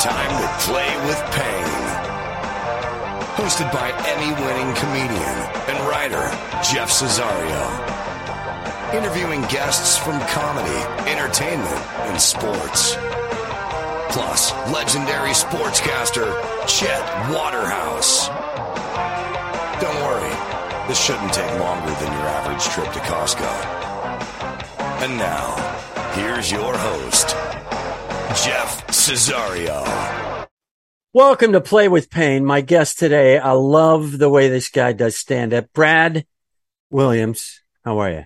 time to play with pain. Hosted by Emmy winning comedian and writer Jeff Cesario. Interviewing guests from comedy, entertainment, and sports. Plus, legendary sportscaster Chet Waterhouse. Don't worry, this shouldn't take longer than your average trip to Costco. And now, here's your host, Jeff Cesario. Welcome to Play with Pain. My guest today, I love the way this guy does stand up. Brad Williams, how are you?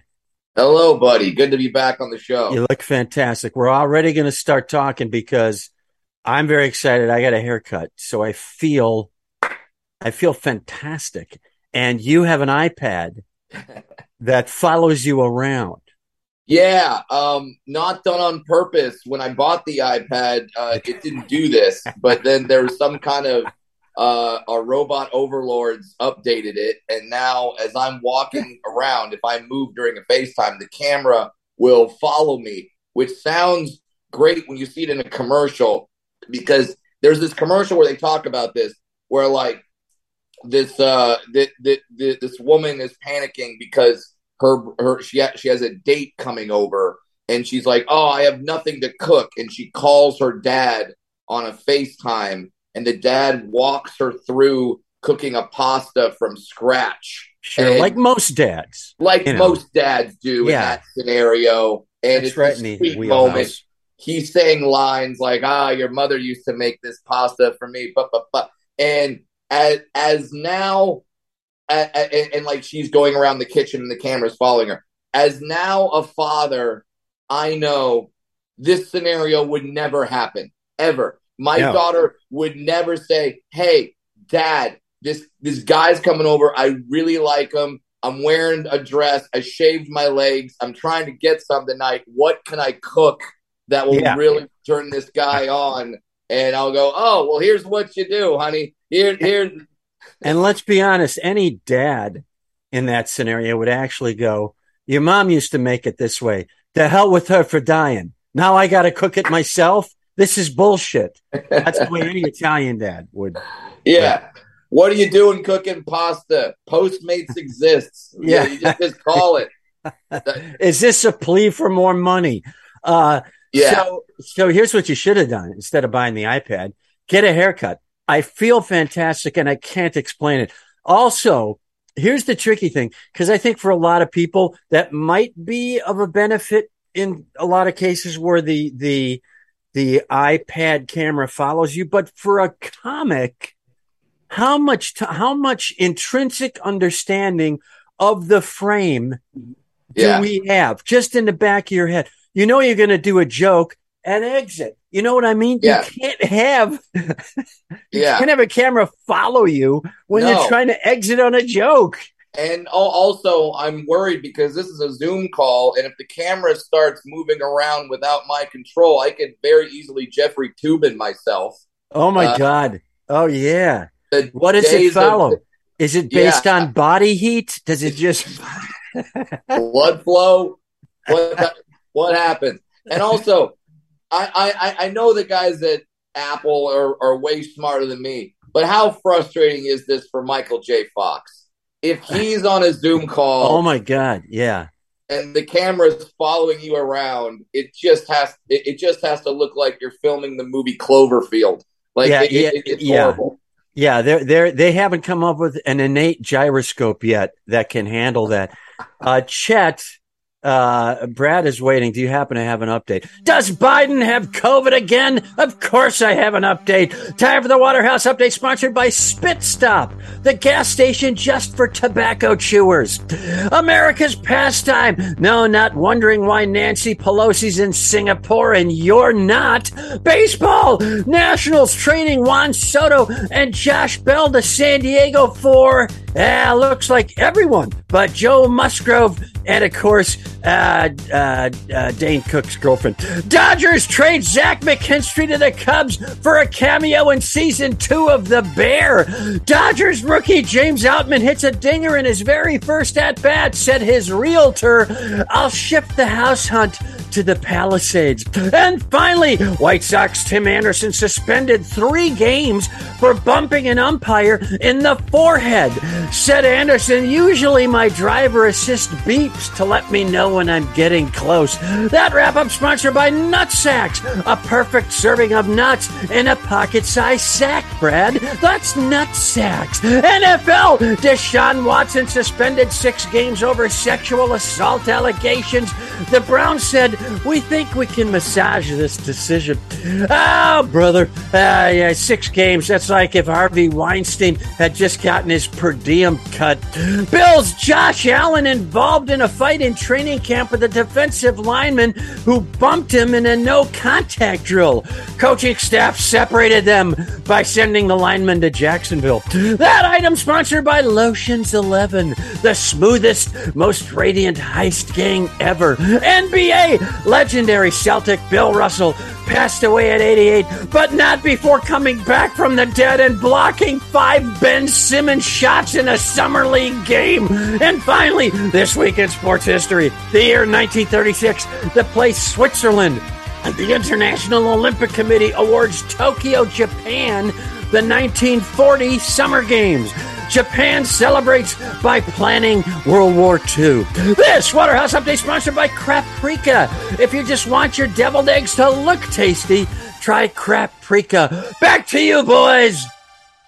Hello, buddy. Good to be back on the show. You look fantastic. We're already going to start talking because I'm very excited. I got a haircut, so I feel I feel fantastic. And you have an iPad that follows you around. Yeah, um, not done on purpose. When I bought the iPad, uh, it didn't do this, but then there was some kind of uh, our robot overlords updated it, and now as I'm walking around, if I move during a FaceTime, the camera will follow me, which sounds great when you see it in a commercial because there's this commercial where they talk about this, where like this uh, th- th- th- this woman is panicking because her her she ha- she has a date coming over and she's like, "Oh, I have nothing to cook." And she calls her dad on a FaceTime and the dad walks her through cooking a pasta from scratch. Sure, And like most dads. like you know. most dads do in Yeah. that scenario. And That's it's right a sweet moment. He's saying lines like, "Ah, your mother used to make this pasta for me," but but but, and as as now, and, and like she's going around the kitchen and the camera's following her. As now a father, I know this scenario would never happen ever. My No. daughter would never say, "Hey, Dad, this this guy's coming over. I really like him. I'm wearing a dress. I shaved my legs. I'm trying to get some tonight. What can I cook that will Yeah. really turn this guy on?" And I'll go, "Oh, well, here's what you do, honey. Here, here." And let's be honest, any dad in that scenario would actually go, Your mom used to make it this way. The hell with her for dying. Now I got to cook it myself. This is bullshit. That's the way any Italian dad would. Yeah. What are you doing cooking pasta? Postmates exists. Yeah. Yeah, you just, just call it. Is this a plea for more money? Uh, Yeah. So, so here's what you should have done instead of buying the iPad: get a haircut. I feel fantastic, and I can't explain it. Also, here's the tricky thing because I think for a lot of people that might be of a benefit in a lot of cases where the the the iPad camera follows you, but for a comic, how much t- how much intrinsic understanding of the frame yeah. do we have just in the back of your head? You know you're going to do a joke and exit. You know what I mean? Yeah. You can't have you yeah. can't have a camera follow you when No. you're trying to exit on a joke. And also, I'm worried because this is a Zoom call, and if the camera starts moving around without my control, I could very easily Jeffrey Toobin myself. Oh my Uh, god! Oh yeah. What does it follow? of Is it Yeah. based on body heat? Does it just? blood flow? What what happens? And also, I, I I know the guys at Apple are, are way smarter than me, but how frustrating is this for Michael J. Fox? If he's on a Zoom call oh my god! Yeah. and the camera's following you around, it just has it, it just has to look like you're filming the movie Cloverfield. Like Yeah, it, it- yeah, it's yeah. horrible. Yeah, they're they're they haven't come up with an innate gyroscope yet that can handle that. Uh Chet, uh Brad is waiting. Do you happen to have an update? Does Biden have COVID again? Of course I have an update. Time for the Waterhouse update sponsored by Spit Stop, the gas station just for tobacco chewers. America's pastime. No, not wondering why Nancy Pelosi's in Singapore and you're not. Baseball. Nationals training Juan Soto and Josh Bell to San Diego for, ah, looks like everyone but Joe Musgrove and, of course, uh, uh, uh, Dane Cook's girlfriend. Dodgers trade Zach McKinstry to the Cubs for a cameo in season two of The Bear. Dodgers rookie James Outman hits a dinger in his very first at bat, said his realtor. I'll shift the house hunt to the Palisades. And finally, White Sox Tim Anderson suspended three games for bumping an umpire in the forehead. Said Anderson, usually my driver assist beeps to let me know when I'm getting close. That wrap up sponsored by Nutsacks, a perfect serving of nuts in a pocket sized sack, Brad. That's Nutsacks. NFL, Deshaun Watson suspended six games over sexual assault allegations. The Browns said, We think we can massage this decision. Oh, brother. Uh, yeah, six games. That's like if Harvey Weinstein had just gotten his per diem cut. Bills Josh Allen involved in a fight in training camp with a defensive lineman who bumped him in a no contact drill. Coaching staff separated them by sending the lineman to Jacksonville. That item sponsored by Lotions 11, the smoothest, most radiant heist gang ever. NBA legendary Celtic Bill Russell passed away at 88, but not before coming back from the dead and blocking five Ben Simmons shots in a summer league game. And finally, this week in sports history, the year 1936, the place Switzerland. The International Olympic Committee awards Tokyo, Japan, the 1940 Summer Games. Japan celebrates by planning World War II. This Waterhouse Update sponsored by Craprika. If you just want your deviled eggs to look tasty, try Craprika. Back to you, boys.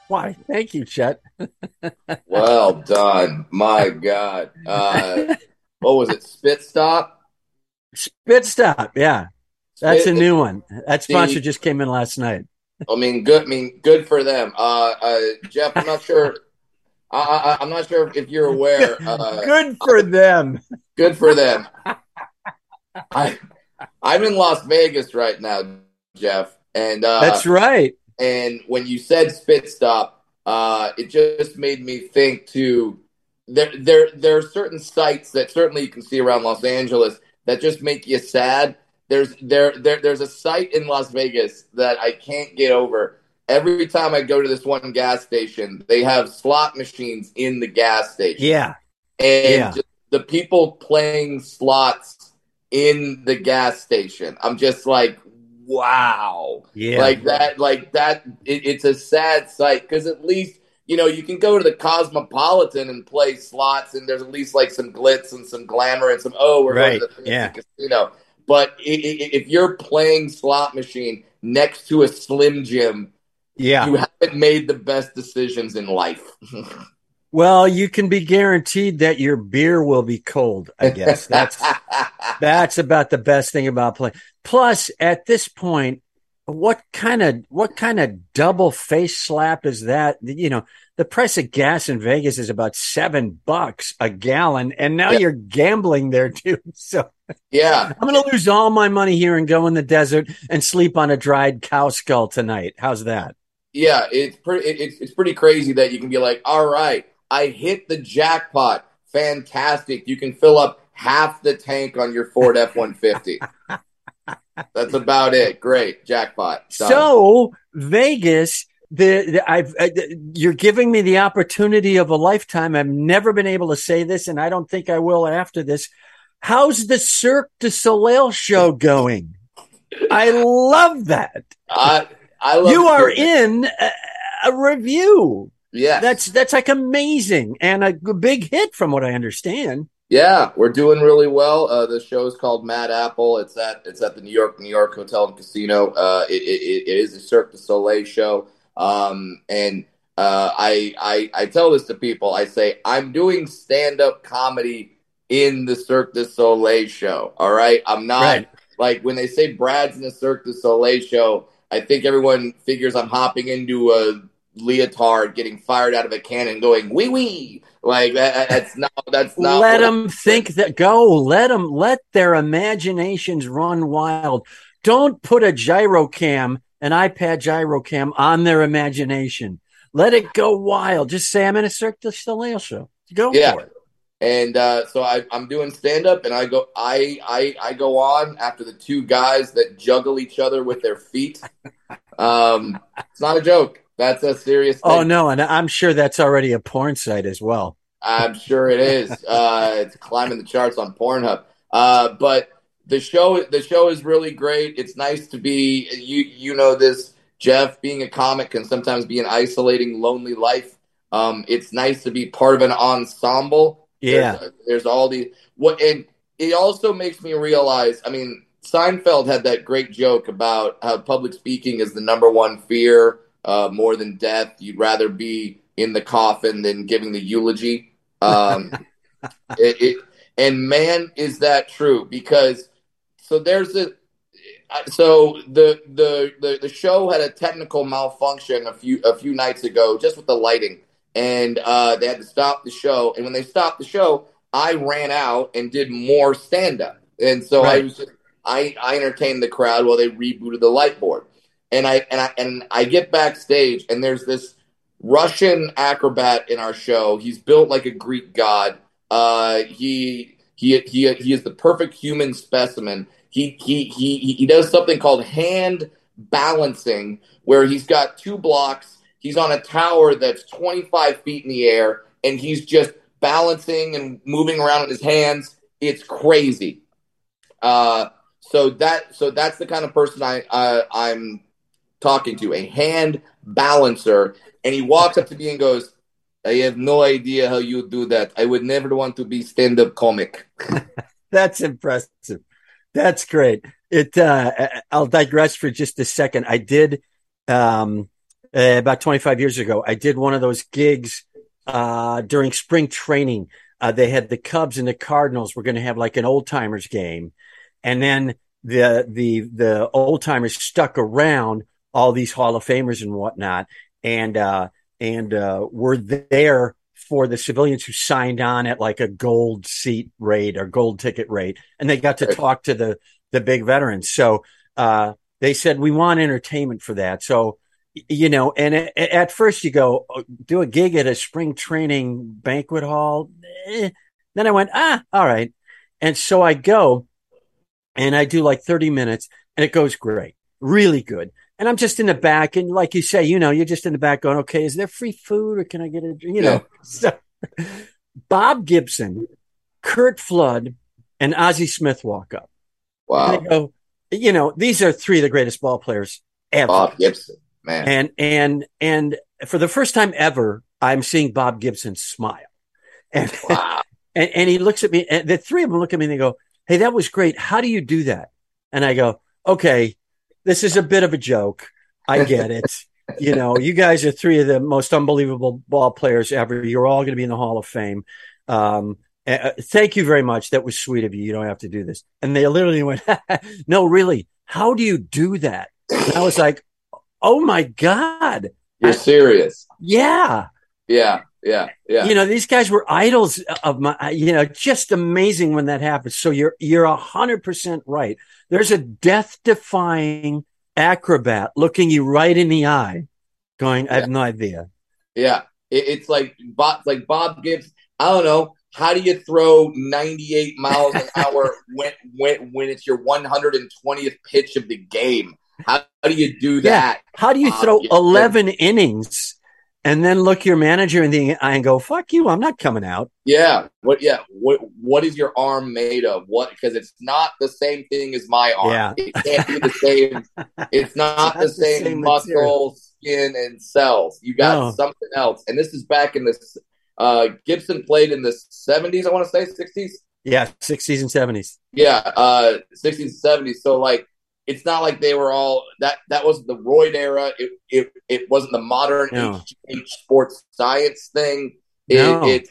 Why? Thank you, Chet. well done. My God. Uh, what was it? Spit Stop? Spit Stop, yeah. That's Spit, a new one. That sponsor the, just came in last night. I mean, good. I mean, good for them. Uh, uh, Jeff, I'm not sure. I, am not sure if you're aware. Uh, good for them. Good for them. I, I'm in Las Vegas right now, Jeff, and uh, that's right. And when you said spit stop, uh, it just made me think to there. There, there are certain sites that certainly you can see around Los Angeles that just make you sad. There's there, there there's a site in Las Vegas that I can't get over every time I go to this one gas station, they have slot machines in the gas station. Yeah. And yeah. the people playing slots in the gas station. I'm just like, wow. Yeah. Like that, like that, it, it's a sad sight because at least, you know, you can go to the Cosmopolitan and play slots, and there's at least like some glitz and some glamour and some, oh, we're right. going to the yeah. casino. But if you're playing slot machine next to a Slim Jim, yeah. You haven't made the best decisions in life. well, you can be guaranteed that your beer will be cold, I guess. That's that's about the best thing about playing. Plus, at this point, what kind of what kind of double face slap is that? You know, the price of gas in Vegas is about seven bucks a gallon, and now yeah. you're gambling there too. So yeah, I'm going to lose all my money here and go in the desert and sleep on a dried cow skull tonight. How's that? Yeah, it's pretty. It's it's pretty crazy that you can be like, all right, I hit the jackpot. Fantastic! You can fill up half the tank on your Ford F one fifty. That's about it. Great jackpot. Done. So Vegas, the, the I've uh, you're giving me the opportunity of a lifetime. I've never been able to say this, and I don't think I will after this. How's the Cirque du Soleil show going? I love that. Uh, I love you are in a, a review. Yeah, that's that's like amazing and a big hit from what I understand. Yeah, we're doing really well. Uh, the show is called Mad Apple. It's at it's at the New York New York Hotel and Casino. Uh, it, it, it is a Cirque du Soleil show, um, and uh, I, I I tell this to people. I say I'm doing stand up comedy in the Cirque du Soleil show. All right, I'm not right. like when they say Brad's in the Cirque du Soleil show. I think everyone figures I'm hopping into a leotard, getting fired out of a cannon, going wee wee. Like that, that's not. That's not. Let them think that. Go. Let them. Let their imaginations run wild. Don't put a gyrocam, an iPad gyrocam, on their imagination. Let it go wild. Just say I'm in a Cirque du Soleil show. Go yeah. for it. And uh, so I, am doing stand up, and I go, I, I, I go on after the two guys that juggle each other with their feet. Um, it's not a joke. That's a serious. Oh, thing. Oh no, and I'm sure that's already a porn site as well. I'm sure it is. Uh, it's climbing the charts on Pornhub. Uh, but the show the show is really great. It's nice to be you you know this Jeff being a comic can sometimes be an isolating lonely life. Um, it's nice to be part of an ensemble. Yeah. There's, there's all the what and it also makes me realize, I mean, Seinfeld had that great joke about how public speaking is the number one fear, uh, more than death. You'd rather be in the coffin than giving the eulogy. Um, it, it, and man, is that true? Because so there's a so the, the the the show had a technical malfunction a few a few nights ago, just with the lighting, and uh, they had to stop the show. And when they stopped the show, I ran out and did more stand up, and so right. I was just, I I entertained the crowd while they rebooted the light board, and I and I and I get backstage, and there's this Russian acrobat in our show. He's built like a Greek god. Uh, he he he he is the perfect human specimen. He he he he does something called hand balancing, where he's got two blocks. He's on a tower that's 25 feet in the air, and he's just balancing and moving around with his hands. It's crazy. Uh, so that so that's the kind of person I uh, I'm talking to, a hand balancer, and he walks up to me and goes, I have no idea how you do that. I would never want to be stand up comic. That's impressive. That's great. It. Uh, I'll digress for just a second. I did um, uh, about 25 years ago. I did one of those gigs uh, during spring training. Uh, they had the Cubs and the Cardinals. We're going to have like an old timers game, and then the the the old timers stuck around all these Hall of Famers and whatnot, and uh, and uh, were there for the civilians who signed on at like a gold seat rate or gold ticket rate, and they got to talk to the the big veterans. So uh, they said we want entertainment for that. So you know, and at first you go oh, do a gig at a spring training banquet hall. Eh. Then I went, ah, all right. And so I go and I do like 30 minutes and it goes great, really good. And I'm just in the back, and like you say, you know, you're just in the back going, okay, is there free food or can I get a, you know? Yeah. So, Bob Gibson, Curt Flood, and Ozzie Smith walk up. Wow. go, you know, these are three of the greatest ball players ever. Bob Gibson, man. And and and for the first time ever, I'm seeing Bob Gibson smile. And wow. and, and he looks at me, and the three of them look at me and they go, Hey, that was great. How do you do that? And I go, Okay, this is a bit of a joke. I get it. you know, you guys are three of the most unbelievable ball players ever. You're all going to be in the Hall of Fame. Um, uh, thank you very much. That was sweet of you. You don't have to do this. And they literally went, no, really, how do you do that? And I was like, oh my God. You're serious. Yeah. Yeah. Yeah. Yeah. You know, these guys were idols of my, you know, just amazing when that happens. So you're, you're a hundred percent right. There's a death defying acrobat looking you right in the eye going, I have no idea. Yeah. It, it's like Bob, like Bob Gibbs. I don't know. How do you throw 98 miles an hour when, when, when it's your 120th pitch of the game? How, how do you do that? Yeah. How do you throw 11 innings and then look your manager in the eye and go, "Fuck you! I'm not coming out." Yeah. What? Yeah. What? What is your arm made of? What? Because it's not the same thing as my arm. Yeah. It can't be the same. it's not, it's the, same, same muscle, skin, and cells. You got no. something else. And this is back in this. Uh, Gibson played in the 70s. I want to say 60s. Yeah, 60s and 70s. Yeah, uh, 60s and 70s. So like it's not like they were all that that wasn't the Royd era. It it, it wasn't the modern no. H, H sports science thing. It, no. it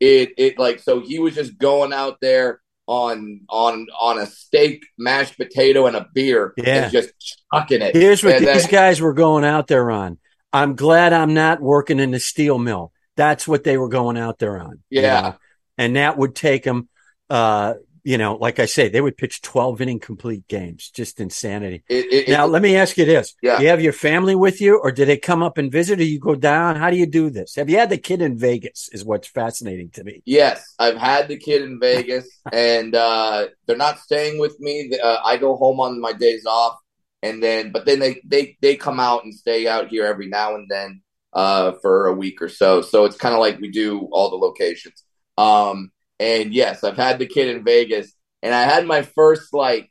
it it like so he was just going out there on on on a steak, mashed potato, and a beer, yeah, and just chucking it. Here's what and these then, guys were going out there on. I'm glad I'm not working in the steel mill. That's what they were going out there on. Yeah, you know? and that would take them. Uh, you know, like I say, they would pitch 12 inning complete games, just insanity. It, it, now, it, let me ask you this. Yeah. Do you have your family with you or do they come up and visit or you go down? How do you do this? Have you had the kid in Vegas is what's fascinating to me. Yes, I've had the kid in Vegas and uh, they're not staying with me. Uh, I go home on my days off and then, but then they, they, they come out and stay out here every now and then uh, for a week or so. So it's kind of like we do all the locations. Um, and yes, I've had the kid in Vegas, and I had my first like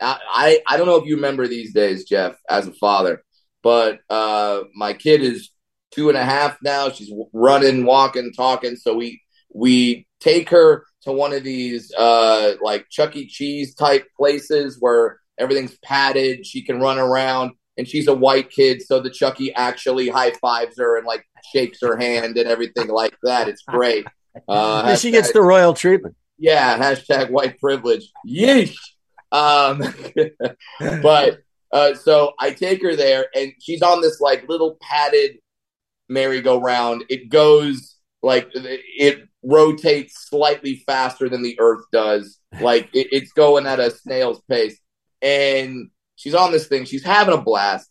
I, I don't know if you remember these days, Jeff, as a father, but uh, my kid is two and a half now. She's running, walking, talking. So we we take her to one of these uh, like Chuck E. Cheese type places where everything's padded. She can run around, and she's a white kid, so the Chucky actually high fives her and like shakes her hand and everything like that. It's great. Uh, she gets the royal treatment. Yeah, hashtag white privilege. Yeesh. Um, but uh, so I take her there, and she's on this like little padded merry-go-round. It goes like it rotates slightly faster than the Earth does. Like it, it's going at a snail's pace, and she's on this thing. She's having a blast,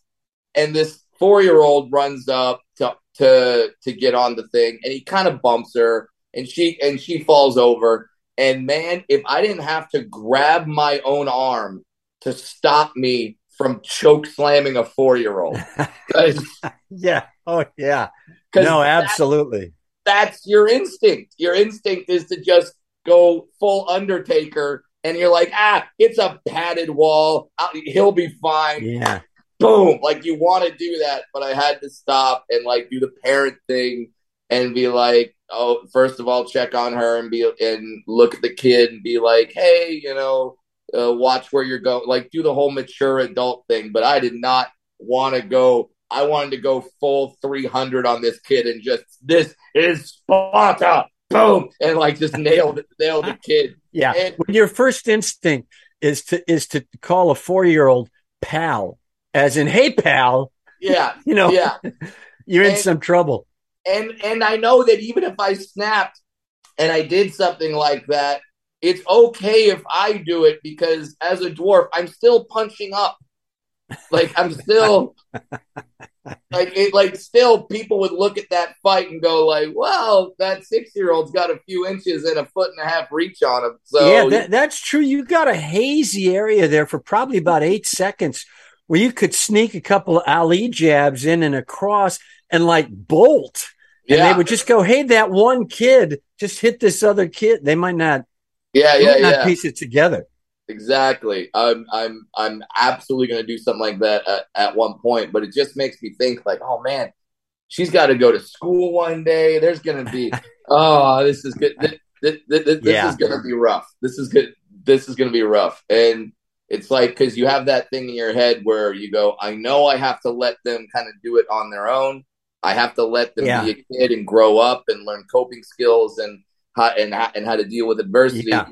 and this four-year-old runs up to to to get on the thing, and he kind of bumps her, and she and she falls over and man, if I didn't have to grab my own arm to stop me from choke slamming a four year old. yeah. Oh, yeah. No, absolutely. that's your instinct. Your instinct is to just go full Undertaker, and you're like, ah, it's a padded wall. I'll, he'll be fine. Yeah. Boom. Like you want to do that, but I had to stop and like do the parent thing and be like, oh, first of all, check on her and be and look at the kid and be like, hey, you know, uh, watch where you're going, like do the whole mature adult thing. But I did not want to go. I wanted to go full 300 on this kid and just this is Sparta, boom, and like just nailed nailed the kid. Yeah, and, when your first instinct is to is to call a four year old pal, as in, hey pal. Yeah, you know, yeah, you're in some trouble and and I know that even if I snapped and I did something like that, it's okay if I do it because as a dwarf, I'm still punching up. Like I'm still like it like still people would look at that fight and go like, well, that six year old's got a few inches and a foot and a half reach on him. So Yeah, that, that's true. You got a hazy area there for probably about eight seconds where you could sneak a couple of Ali jabs in and across and like bolt. And yeah. they would just go, "Hey, that one kid just hit this other kid." They might not, yeah, yeah, yeah, not piece it together. Exactly. I'm, I'm, I'm absolutely going to do something like that at, at one point. But it just makes me think, like, oh man, she's got to go to school one day. There's going to be, oh, this is good. This, this, this, this is going to be rough. This is good. This is going to be rough. And it's like because you have that thing in your head where you go, I know I have to let them kind of do it on their own I have to let them yeah. be a kid and grow up and learn coping skills and how and and how to deal with adversity. Yeah.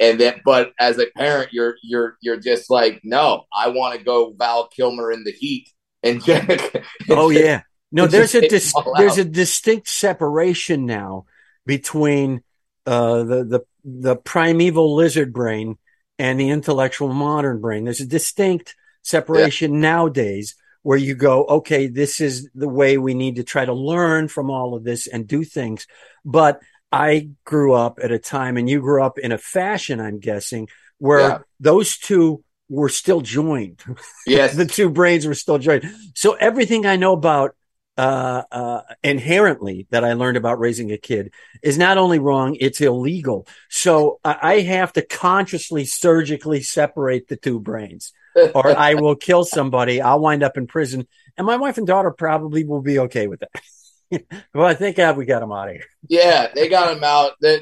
And then, but as a parent, you're you're you're just like, no, I want to go Val Kilmer in the Heat and. and oh yeah, no, there's a dis- there's a distinct separation now between uh, the the the primeval lizard brain and the intellectual modern brain. There's a distinct separation yeah. nowadays where you go, okay, this is the way we need to try to learn from all of this and do things. But I grew up at a time and you grew up in a fashion, I'm guessing, where yeah. those two were still joined. Yes. the two brains were still joined. So everything I know about uh, uh, inherently that I learned about raising a kid is not only wrong, it's illegal. So I have to consciously, surgically separate the two brains or I will kill somebody. I'll wind up in prison. And my wife and daughter probably will be okay with that. well, I think uh, we got them out of here. Yeah, they got them out. They,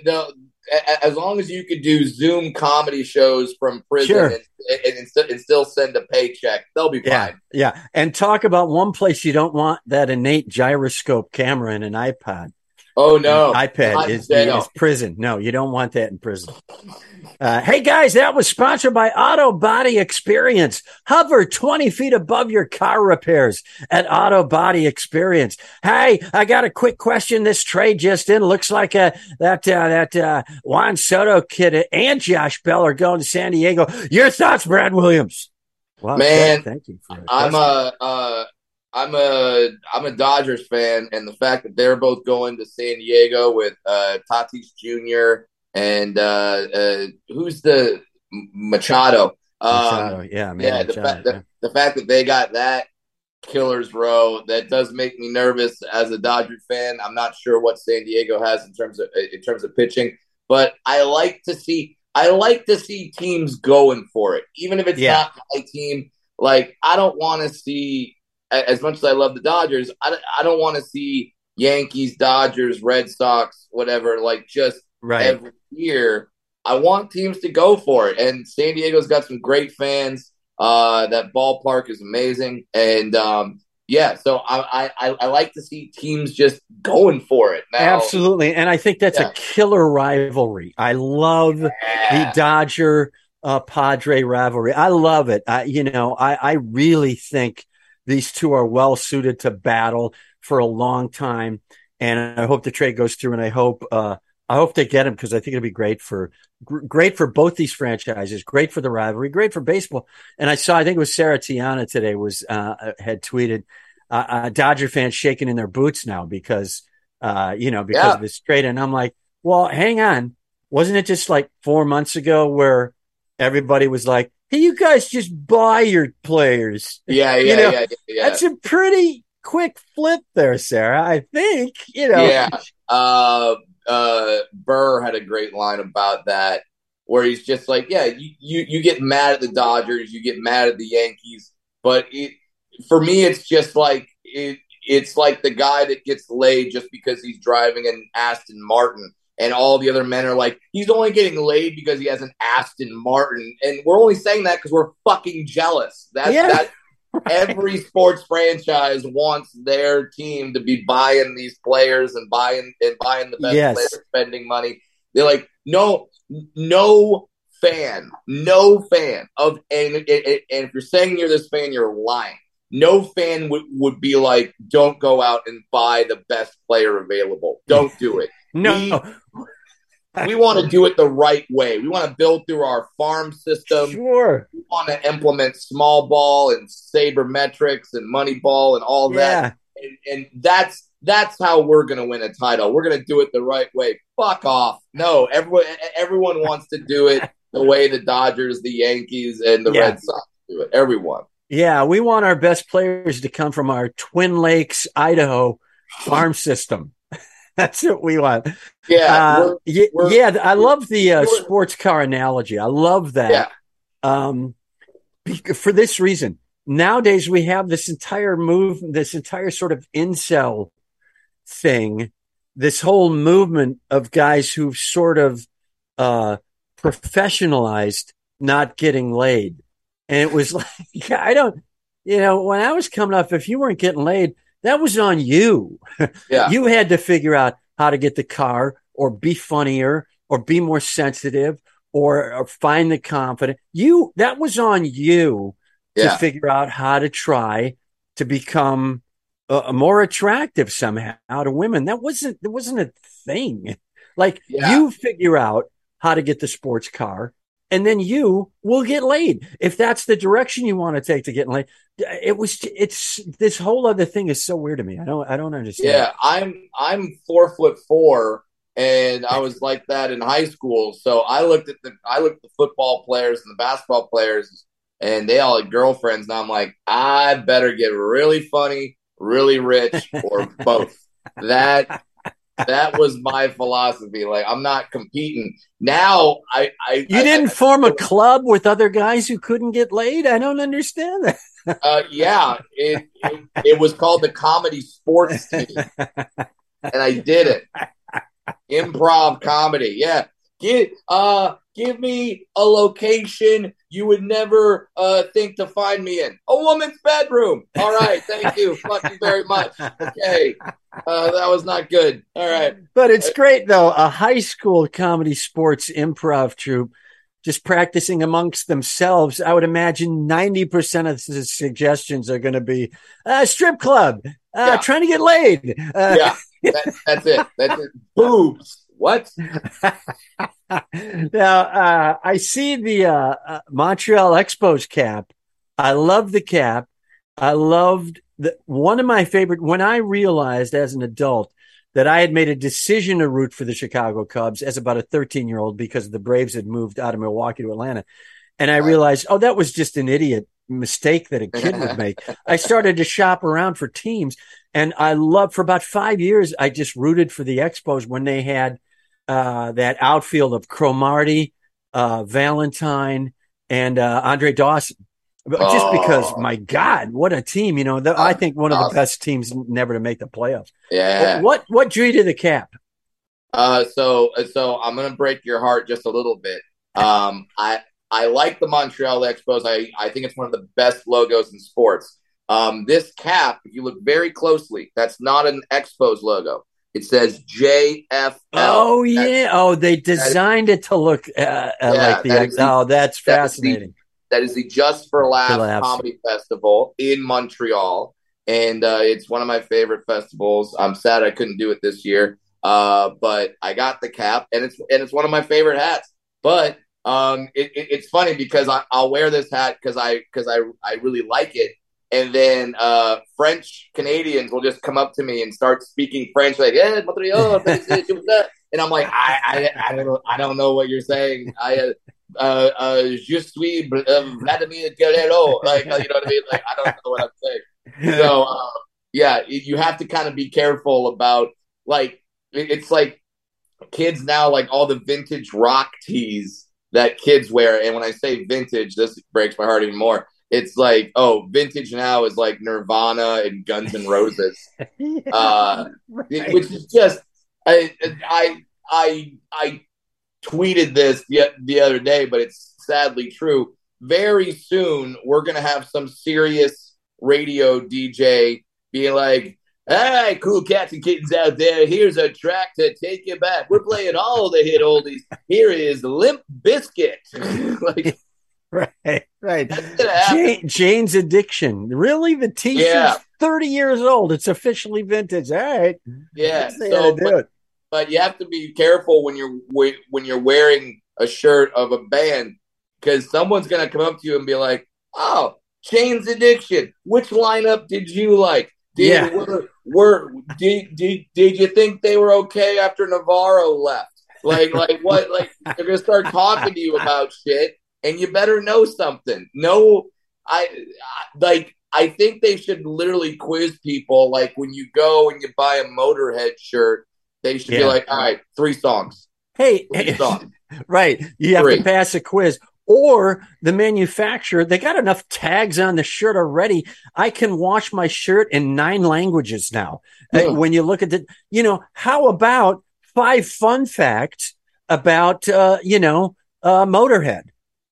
as long as you could do Zoom comedy shows from prison sure. and, and, and, still send a paycheck, they'll be yeah, fine. Yeah. And talk about one place you don't want that innate gyroscope camera in an iPod. Oh no, An iPad is, is, prison. No, you don't want that in prison. Uh, hey guys, that was sponsored by Auto Body Experience. Hover 20 feet above your car repairs at Auto Body Experience. Hey, I got a quick question. This trade just in looks like uh, that uh, that uh, Juan Soto kid and Josh Bell are going to San Diego. Your thoughts, Brad Williams? Wow, man, thank you. I'm a uh, I'm a I'm a Dodgers fan, and the fact that they're both going to San Diego with uh, Tatis Jr. and uh, uh, who's the Machado. Um, yeah, man, yeah. The, fa- the, the, fact that they got that killers row that does make me nervous as a Dodger fan. I'm not sure what San Diego has in terms of in terms of pitching, but I like to see. I like to see teams going for it, even if it's Yeah. not my team. Like I don't want to see as much as I love the Dodgers. I, don't- I don't want to see Yankees, Dodgers, Red Sox, whatever. Like just Right. every year. I want teams to go for it, and San Diego's got some great fans. Uh, that ballpark is amazing, and um, yeah, so I, I I like to see teams just going for it. Now, Absolutely. And I think that's Yeah. a killer rivalry. I love the Dodger uh, Padre rivalry. I love it. I, you know, I, I really think these two are well suited to battle for a long time. And I hope the trade goes through and I hope, uh, I hope they get him because I think it'll be great for great for both these franchises, great for the rivalry, great for baseball. And I saw, I think it was Sarah Tiana today was uh, had tweeted, uh, uh, Dodger fans shaking in their boots now because, uh, you know, because Yeah. of this trade. And I'm like, well, hang on, wasn't it just like four months ago where everybody was like, "Hey, you guys just buy your players"? yeah, You yeah, know, yeah, yeah, yeah. That's a pretty quick flip there, Sarah. I think you know. Yeah. uh, uh, Burr had a great line about that, where he's just like, yeah, you, you, you get mad at the Dodgers, you get mad at the Yankees, but it, for me, it's just like it, it's like the guy that gets laid just because he's driving an Aston Martin. And all the other men are like, he's only getting laid because he has an Aston Martin. And we're only saying that because we're fucking jealous. That's Yeah. that every sports franchise wants their team to be buying these players and buying and buying the best Yes. players, spending money. They're like, no, no fan, no fan of, and, and, and if you're saying you're this fan, you're lying. No fan would, would be like, don't go out and buy the best player available. Don't do it. No, We want to do it the right way. We want to build through our farm system. Sure, we want to implement small ball and sabermetrics and money ball and all that. Yeah, and, and that's that's how we're going to win a title. We're going to do it the right way. Fuck off. No everyone everyone wants to do it the way the dodgers the yankees and the Yeah. red sox do it. Everyone. Yeah. We want our best players to come from our Twin Lakes, Idaho farm system. That's what we want. yeah Uh, we're- yeah, we're- yeah, I love the uh, sports car analogy. I love that. yeah Um, for this reason, nowadays we have this entire move, this entire sort of incel thing, this whole movement of guys who've sort of uh, professionalized not getting laid. And it was like, I don't, you know, when I was coming up, if you weren't getting laid, that was on you. yeah You had to figure out how to get the car or be funnier or be more sensitive or, or find the confidence. You, that was on you to figure out how to try to become uh, more attractive somehow to women. That wasn't, that wasn't a thing. Like Yeah. you figure out how to get the sports car and then you will get laid. If that's the direction you want to take to getting laid, it was, it's this whole other thing is so weird to me. I don't, I don't understand. Yeah, I'm I'm four foot four, and I was like that in high school. So I looked at the I looked at the football players and the basketball players, and they all had girlfriends. And I'm like, I better get really funny, really rich, or both. That that was my philosophy. Like I'm not competing now. I I You I- didn't I- form a club with other guys who couldn't get laid? I don't understand that. Uh, yeah, it, it it was called the comedy sports team. and I did it. Improv comedy. Yeah. Get uh give me a location you would never uh think to find me in. A woman's bedroom. All right, thank you. Fuck you very much. Okay. Uh that was not good. All right. But it's great though. A high school comedy sports improv troupe just practicing amongst themselves. I would imagine 90% of the suggestions are going to be uh, strip club, uh, Yeah. trying to get laid. Uh, Yeah. That, that's it. That's it. Boobs. What? now, uh, I see the uh, uh, Montreal Expos cap. I love the cap. I loved the one of my favorite when I realized as an adult that I had made a decision to root for the Chicago Cubs as about a 13 year old because the Braves had moved out of Milwaukee to Atlanta. And I realized, oh, that was just an idiot mistake that a kid would make. I started to shop around for teams and I loved for about five years. I just rooted for the Expos when they had uh, that outfield of Cromartie, uh, Valentine, and uh, Andre Dawson. Just Oh. because, my God, what a team! You know, the, I think one of the best teams never to make the playoffs. Yeah. What what drew you to the cap? Uh, so so I'm gonna break your heart just a little bit. Um, I I like the Montreal Expos. I I think it's one of the best logos in sports. Um, this cap, if you look very closely, that's not an Expos logo. It says JFL. Oh That's- yeah. Oh, they designed it to look uh, uh, Yeah, like the. that the- oh, that's that is the- fascinating. that is the Just for Laughs, Laughs. Comedy Festival in Montreal, and uh, it's one of my favorite festivals. I'm sad I couldn't do it this year, uh, but I got the cap, and it's and it's one of my favorite hats. But um, it, it, it's funny because I, I'll wear this hat because I because I I really like it, and then uh, French Canadians will just come up to me and start speaking French, like "Eh, Montreal," and I'm like, I, I I don't I don't know what you're saying. I uh, uh, uh, je suis uh, Vladimir Guerrero. Like, you know what I mean? Like, I don't know what I'm saying. So, uh, yeah, you have to kind of be careful about, like, it's like kids now, like all the vintage rock tees that kids wear. And when I say vintage, this breaks my heart even more. It's like, oh, vintage now is like Nirvana and Guns and Roses uh, Right. which is just I I I I tweeted this the, the other day, but it's sadly true. Very soon, we're gonna have some serious radio DJ being like, "Hey, cool cats and kittens out there! Here's a track to take you back. We're playing all the hit oldies. Here is Limp Bizkit." like right, right. that's gonna happen. Jane, Jane's addiction. Really, the T-shirt's Yeah. thirty years old. It's officially vintage. All right, Yeah. That's the way So, but, but you have to be careful when you're when you're wearing a shirt of a band because someone's gonna come up to you and be like, "Oh, Jane's Addiction. Which lineup did you like? Did, Yeah. were, were did, did did you think they were okay after Navarro left? Like like what? Like they're gonna start talking to you about shit, and you better know something. No, I, I like. I think they should literally quiz people. Like when you go and you buy a Motorhead shirt, they should be like, "All right, three songs, Hey, three songs." right. You have Three. to pass a quiz. Or the manufacturer, they got enough tags on the shirt already. I can wash my shirt in nine languages now. Uh, Hmm. when you look at the, you know, how about five fun facts about, uh, you know, uh, Motorhead?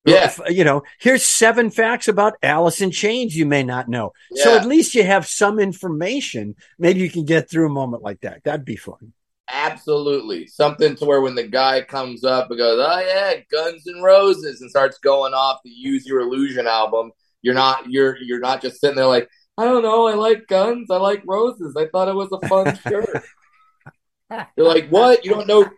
Yeah. You know, here's seven facts about Alice in Chains you may not know. So at least you have some information. Maybe you can get through a moment like that. That'd be fun. Absolutely. Something to where when the guy comes up and goes, Oh yeah, Guns and Roses and starts going off the Use Your Illusion album, you're not you're you're not just sitting there like, I don't know, I like guns, I like roses. I thought it was a fun shirt. You're like, what? You don't know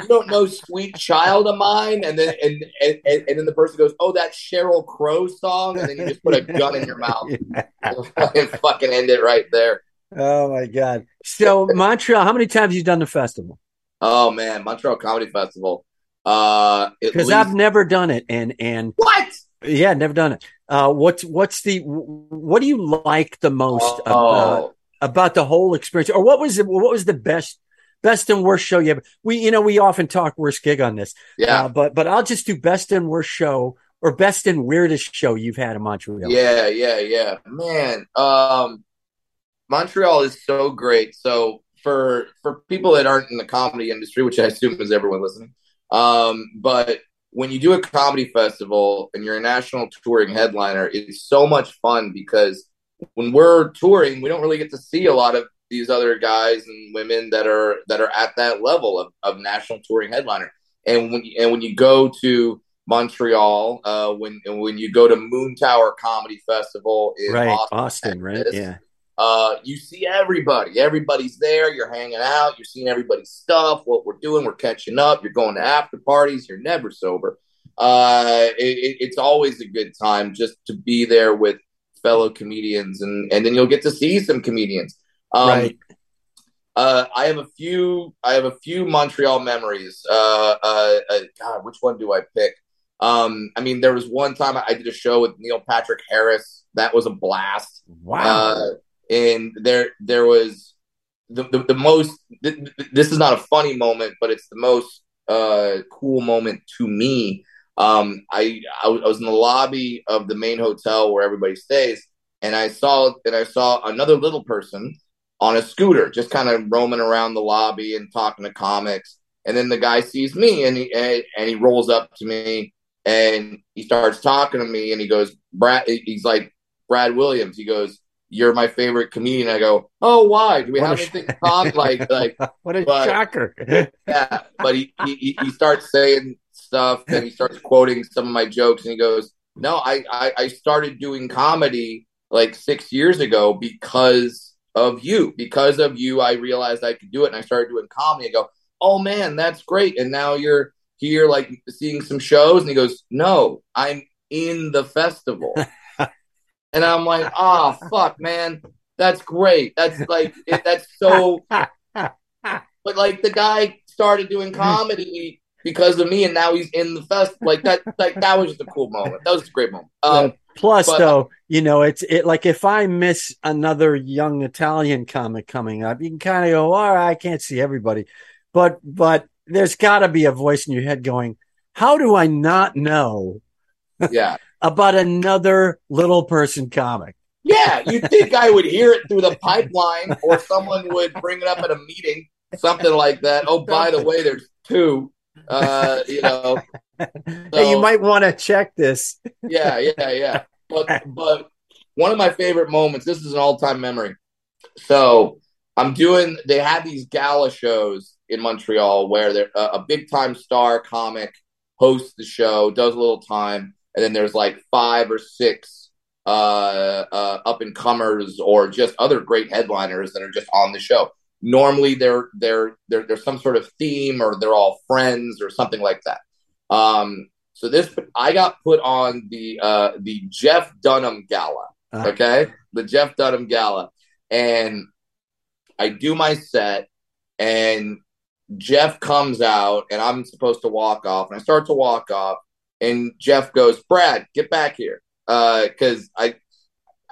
you don't know sweet child of mine? And then and and, and, then the person goes, Oh, that Sheryl Crow song, and then you just put a gun in your mouth and fucking end it right there. Oh my God. So Montreal, how many times have you done the festival? Oh man, Montreal Comedy Festival. Uh Because least- I've never done it. And, and what? yeah, never done it. Uh, what's, what's the, what do you like the most about, Oh, about the whole experience? Or what was it, what was the best, best and worst show you ever, we, you know, we often talk worst gig on this, yeah. uh, but, but I'll just do best and worst show or best and weirdest show you've had in Montreal. Yeah, yeah, yeah. Man, um Montreal is so great. So for for people that aren't in the comedy industry, which I assume is everyone listening, um, but when you do a comedy festival and you're a national touring headliner, it's so much fun because when we're touring, we don't really get to see a lot of these other guys and women that are that are at that level of, of national touring headliner. And when and when you go to Montreal, uh, when and when you go to Moontower Comedy Festival in Right. Austin, Austin, right? Yeah. uh, you see everybody. Everybody's there. You're hanging out. You're seeing everybody's stuff. What we're doing, we're catching up. You're going to after parties. You're never sober. Uh, it, it's always a good time just to be there with fellow comedians, and and then you'll get to see some comedians. Um, right. uh, I have a few. I have a few Montreal memories. Uh, uh, uh, God, which one do I pick? Um, I mean, there was one time I did a show with Neil Patrick Harris. That was a blast. Wow. Uh, and there, there was the the, the most. Th- th- this is not a funny moment, but it's the most uh, cool moment to me. um, I, I was in the lobby of the main hotel where everybody stays, and I saw and I saw another little person on a scooter, just kind of roaming around the lobby and talking to comics. And then the guy sees me, and he and, and he rolls up to me, and he starts talking to me, and he goes, "Brad," he's like Brad Williams. He goes, "You're my favorite comedian." I go, "Oh, why? Do we What have anything in common?" like, like what a but- shocker. yeah, but he, he he starts saying stuff and he starts quoting some of my jokes and he goes, "No, I I, I started doing comedy like six years ago because of you. Because of you, I realized I could do it and I started doing comedy." I go, "Oh man, that's great!" And now you're here, like seeing some shows, and he goes, "No, I'm in the festival." and I'm like, "Ah, fuck, man." That's great. That's like it, that's so but like the guy started doing comedy because of me, and now he's in the fest. Like that, like that was just a cool moment. That was a great moment. Um, Plus, but- though, you know, it's it like if I miss another young Italian comic coming up, you can kind of go, "All right, I can't see everybody," but but there's got to be a voice in your head going, "How do I not know yeah, about another little person comic?" yeah. You'd think I would hear it through the pipeline, or someone would bring it up at a meeting, something like that. Oh, by the way, there's two. Uh, you know, hey, you might want to check this. yeah, yeah, yeah. But but one of my favorite moments. This is an all time memory. So I'm doing. They had these gala shows in Montreal where a, a big time star comic hosts the show, does a little time, and then there's like five or six uh, uh, up and comers or just other great headliners that are just on the show. Normally, they're they're they're there's some sort of theme or they're all friends or something like that. Um, so this I got put on the uh, the Jeff Dunham Gala. Ah. Okay, the Jeff Dunham Gala, and I do my set, and Jeff comes out, and I'm supposed to walk off, and I start to walk off, and Jeff goes, "Brad, get back here," because I.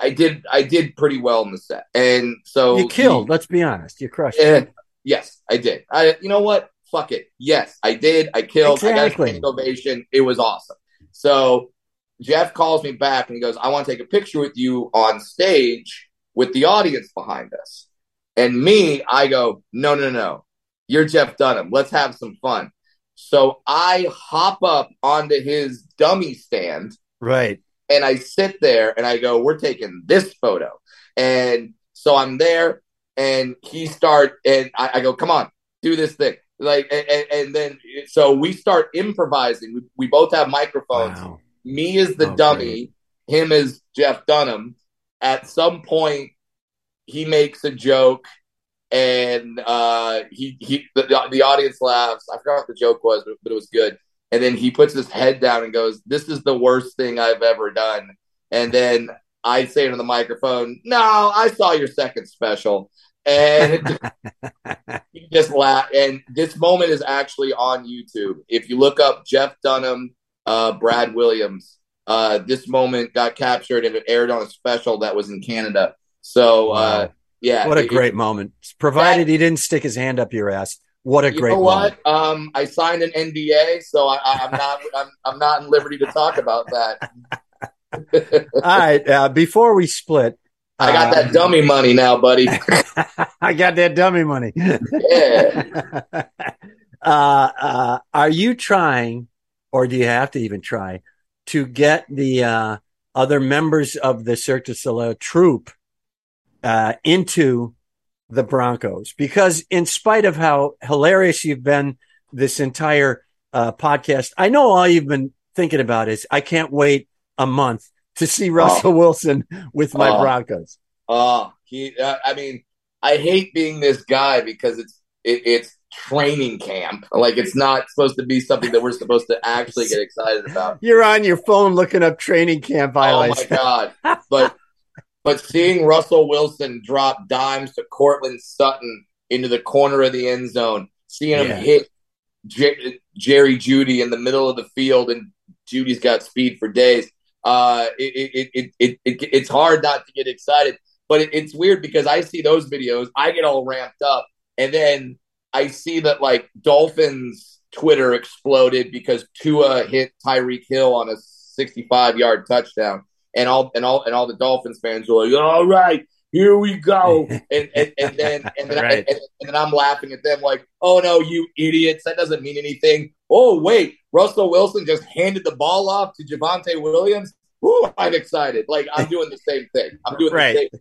I did I did pretty well in the set, and so You he- killed. Let's be honest. You crushed. it. yes, I did. I, you know what? Fuck it. Yes, I did. I killed. I got a ovation. It was awesome. So Jeff calls me back and he goes, "I want to take a picture with you on stage with the audience behind us." And me, I go, "No, no, no. You're Jeff Dunham. Let's have some fun." So I hop up onto his dummy stand Right. And I sit there and I go, "We're taking this photo," and so I'm there, and he start, and I, I go, "Come on, do this thing," like, and, and, and then so we start improvising. We, we both have microphones. Wow. Me is the Oh, dummy, him is Jeff Dunham. At some point, he makes a joke, and uh, he he the, the audience laughs. I forgot what the joke was, but, but it was good. And then he puts his head down and goes, "This is the worst thing I've ever done." And then I say into the microphone, "No, I saw your second special." And he just laugh. And this moment is actually on YouTube. If you look up Jeff Dunham, uh, Brad Williams, uh, this moment got captured and it aired on a special that was in Canada. So, uh, yeah, What a it- great moment. Provided he didn't stick his hand up your ass. What a you great know what? Um, I signed an NDA, so I, I, I'm not. I'm, I'm not in liberty to talk about that. All right. Uh, before we split, I got that dummy money now, buddy. I got that dummy money. Yeah. uh, uh, are you trying, or do you have to even try, to get the uh, other members of the Cirque du Soleil troupe uh, into the Broncos? Because, in spite of how hilarious you've been this entire uh, podcast, I know all you've been thinking about is I can't wait a month to see Russell Wilson with my Oh. Broncos. Oh, he. Uh, I mean, I hate being this guy because it's it, it's training camp. Like it's not supposed to be something that we're supposed to actually get excited about. You're on your phone looking up training camp highlights. Oh my god! But but seeing Russell Wilson drop dimes to Courtland Sutton into the corner of the end zone, seeing Yeah. him hit J- Jerry Jeudy in the middle of the field, and Jeudy's got speed for days. Uh, it, it, it, it, it, it's hard not to get excited, but it, it's weird because I see those videos, I get all ramped up, and then I see that like Dolphins Twitter exploded because Tua hit Tyreek Hill on a 65 yard touchdown, and all and all and all the Dolphins fans were like, "All right, here we go," and and, and then and then, Right. I, and, and then I'm laughing at them like, "Oh no, you idiots! That doesn't mean anything." Oh wait, Russell Wilson just handed the ball off to Javonte Williams. Ooh, I'm excited. Like I'm doing the same thing. I'm doing Right. the same thing.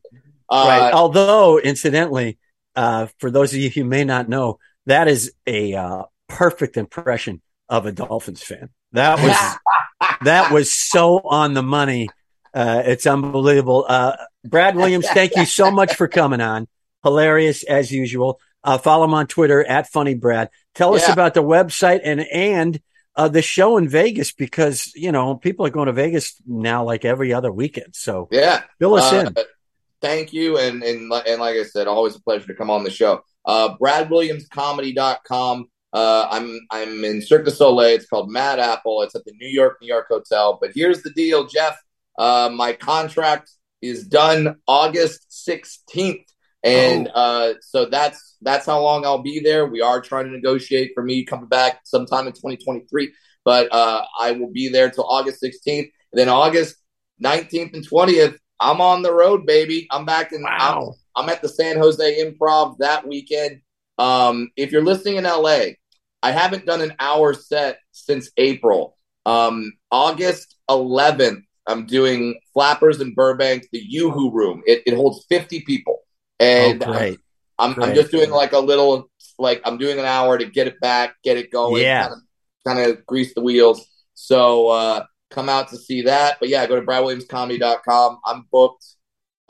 Uh, right. Although, incidentally, uh, for those of you who may not know, that is a uh, perfect impression of a Dolphins fan. That was that was so on the money. Uh, it's unbelievable. Uh, Brad Williams, thank you so much for coming on. Hilarious as usual. Uh, follow him on Twitter at Funny Brad. Tell us Yeah. about the website and and uh, the show in Vegas because you know people are going to Vegas now like every other weekend. So yeah. fill us Uh, in. Thank you, and and and like I said, always a pleasure to come on the show. Uh, BradWilliamsComedy.com. Uh, I'm I'm in Cirque du Soleil. It's called Mad Apple. It's at the New York New York Hotel. But here's the deal, Jeff. Uh, my contract is done August 16th, and uh, so that's that's how long I'll be there. We are trying to negotiate for me coming back sometime in 2023, but uh, I will be there till August 16th. And then August 19th and 20th, I'm on the road, baby. I'm back in. I'm, Wow. I'm at the San Jose Improv that weekend. Um, if you're listening in LA, I haven't done an hour set since April. Um, August 11th, I'm doing Flappers in Burbank, the Yoo-Hoo Room. It, it holds 50 people, and oh. I'm, I'm Great. just doing like a little, like I'm doing an hour to get it back, get it going, Yeah. kind of, kind of grease the wheels. So uh, come out to see that. But yeah, go to BradWilliamsComedy.com. I'm booked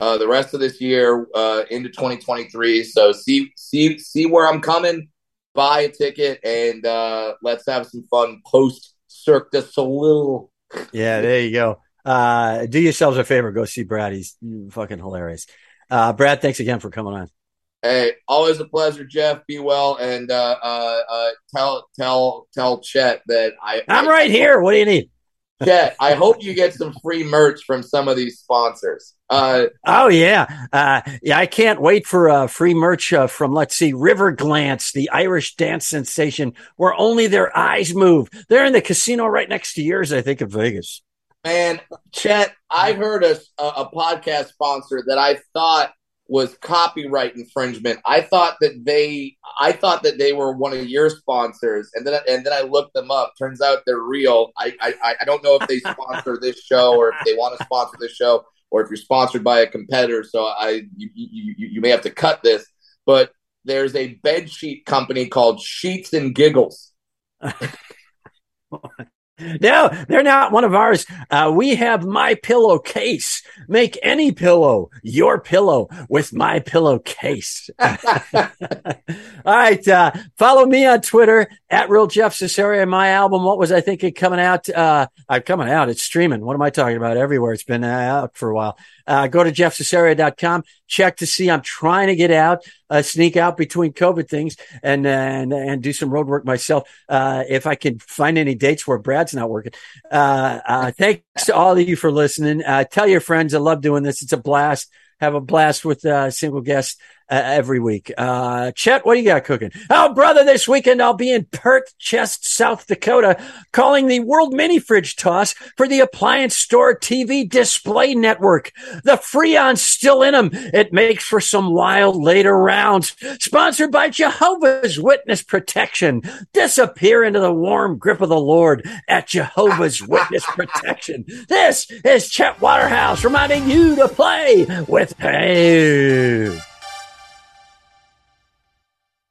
uh, the rest of this year uh, into 2023. So see see see where I'm coming. Buy a ticket and uh, let's have some fun post Cirque du Soleil. Yeah, there you go. Uh, do yourselves a favor, go see Brad. He's fucking hilarious. Uh, Brad, thanks again for coming on. Hey, always a pleasure, Jeff. Be well and uh, uh, uh, tell tell tell Chet that I I'm I- right here. What do you need? Chet, I hope you get some free merch from some of these sponsors. Uh, Oh yeah, uh, yeah. I can't wait for uh, free merch uh, from let's see, River Glance, the Irish dance sensation, where only their eyes move. They're in the casino right next to yours, I think, in Vegas. Man, Chet, I heard a, a, podcast sponsor that I thought was copyright infringement. I thought that they, I thought that they were one of your sponsors, and then and then I looked them up. Turns out they're real. I I, I don't know if they sponsor this show or if they want to sponsor this show or if you're sponsored by a competitor. So I you, you, you may have to cut this, but there's a bed sheet company called Sheets and Giggles. No, they're not one of ours. Uh, we have my pillow case. Make any pillow your pillow with my pillow case. All right. Uh, follow me on Twitter at real Jeff Cesario. My album, what was I thinking coming out? Uh, uh, coming out. It's streaming. What am I talking about? Everywhere. It's been uh, out for a while. Uh, go to jeffcesario.com. Check to see. I'm trying to get out, uh, sneak out between COVID things and, and, and do some road work myself. Uh, if I can find any dates where Brad's not working. Uh, uh, thanks to all of you for listening. Uh, tell your friends. I love doing this. It's a blast. Have a blast with uh, single guests uh, every week. Uh, Chet, what do you got cooking? Oh, brother, this weekend I'll be in Perth Chest, South Dakota, calling the World Mini Fridge Toss for the Appliance Store TV Display Network. The Freon's still in them. It makes for some wild later rounds. Sponsored by Jehovah's Witness Protection. Disappear into the warm grip of the Lord at Jehovah's Witness Protection. This is Chet Waterhouse reminding you to play with pain.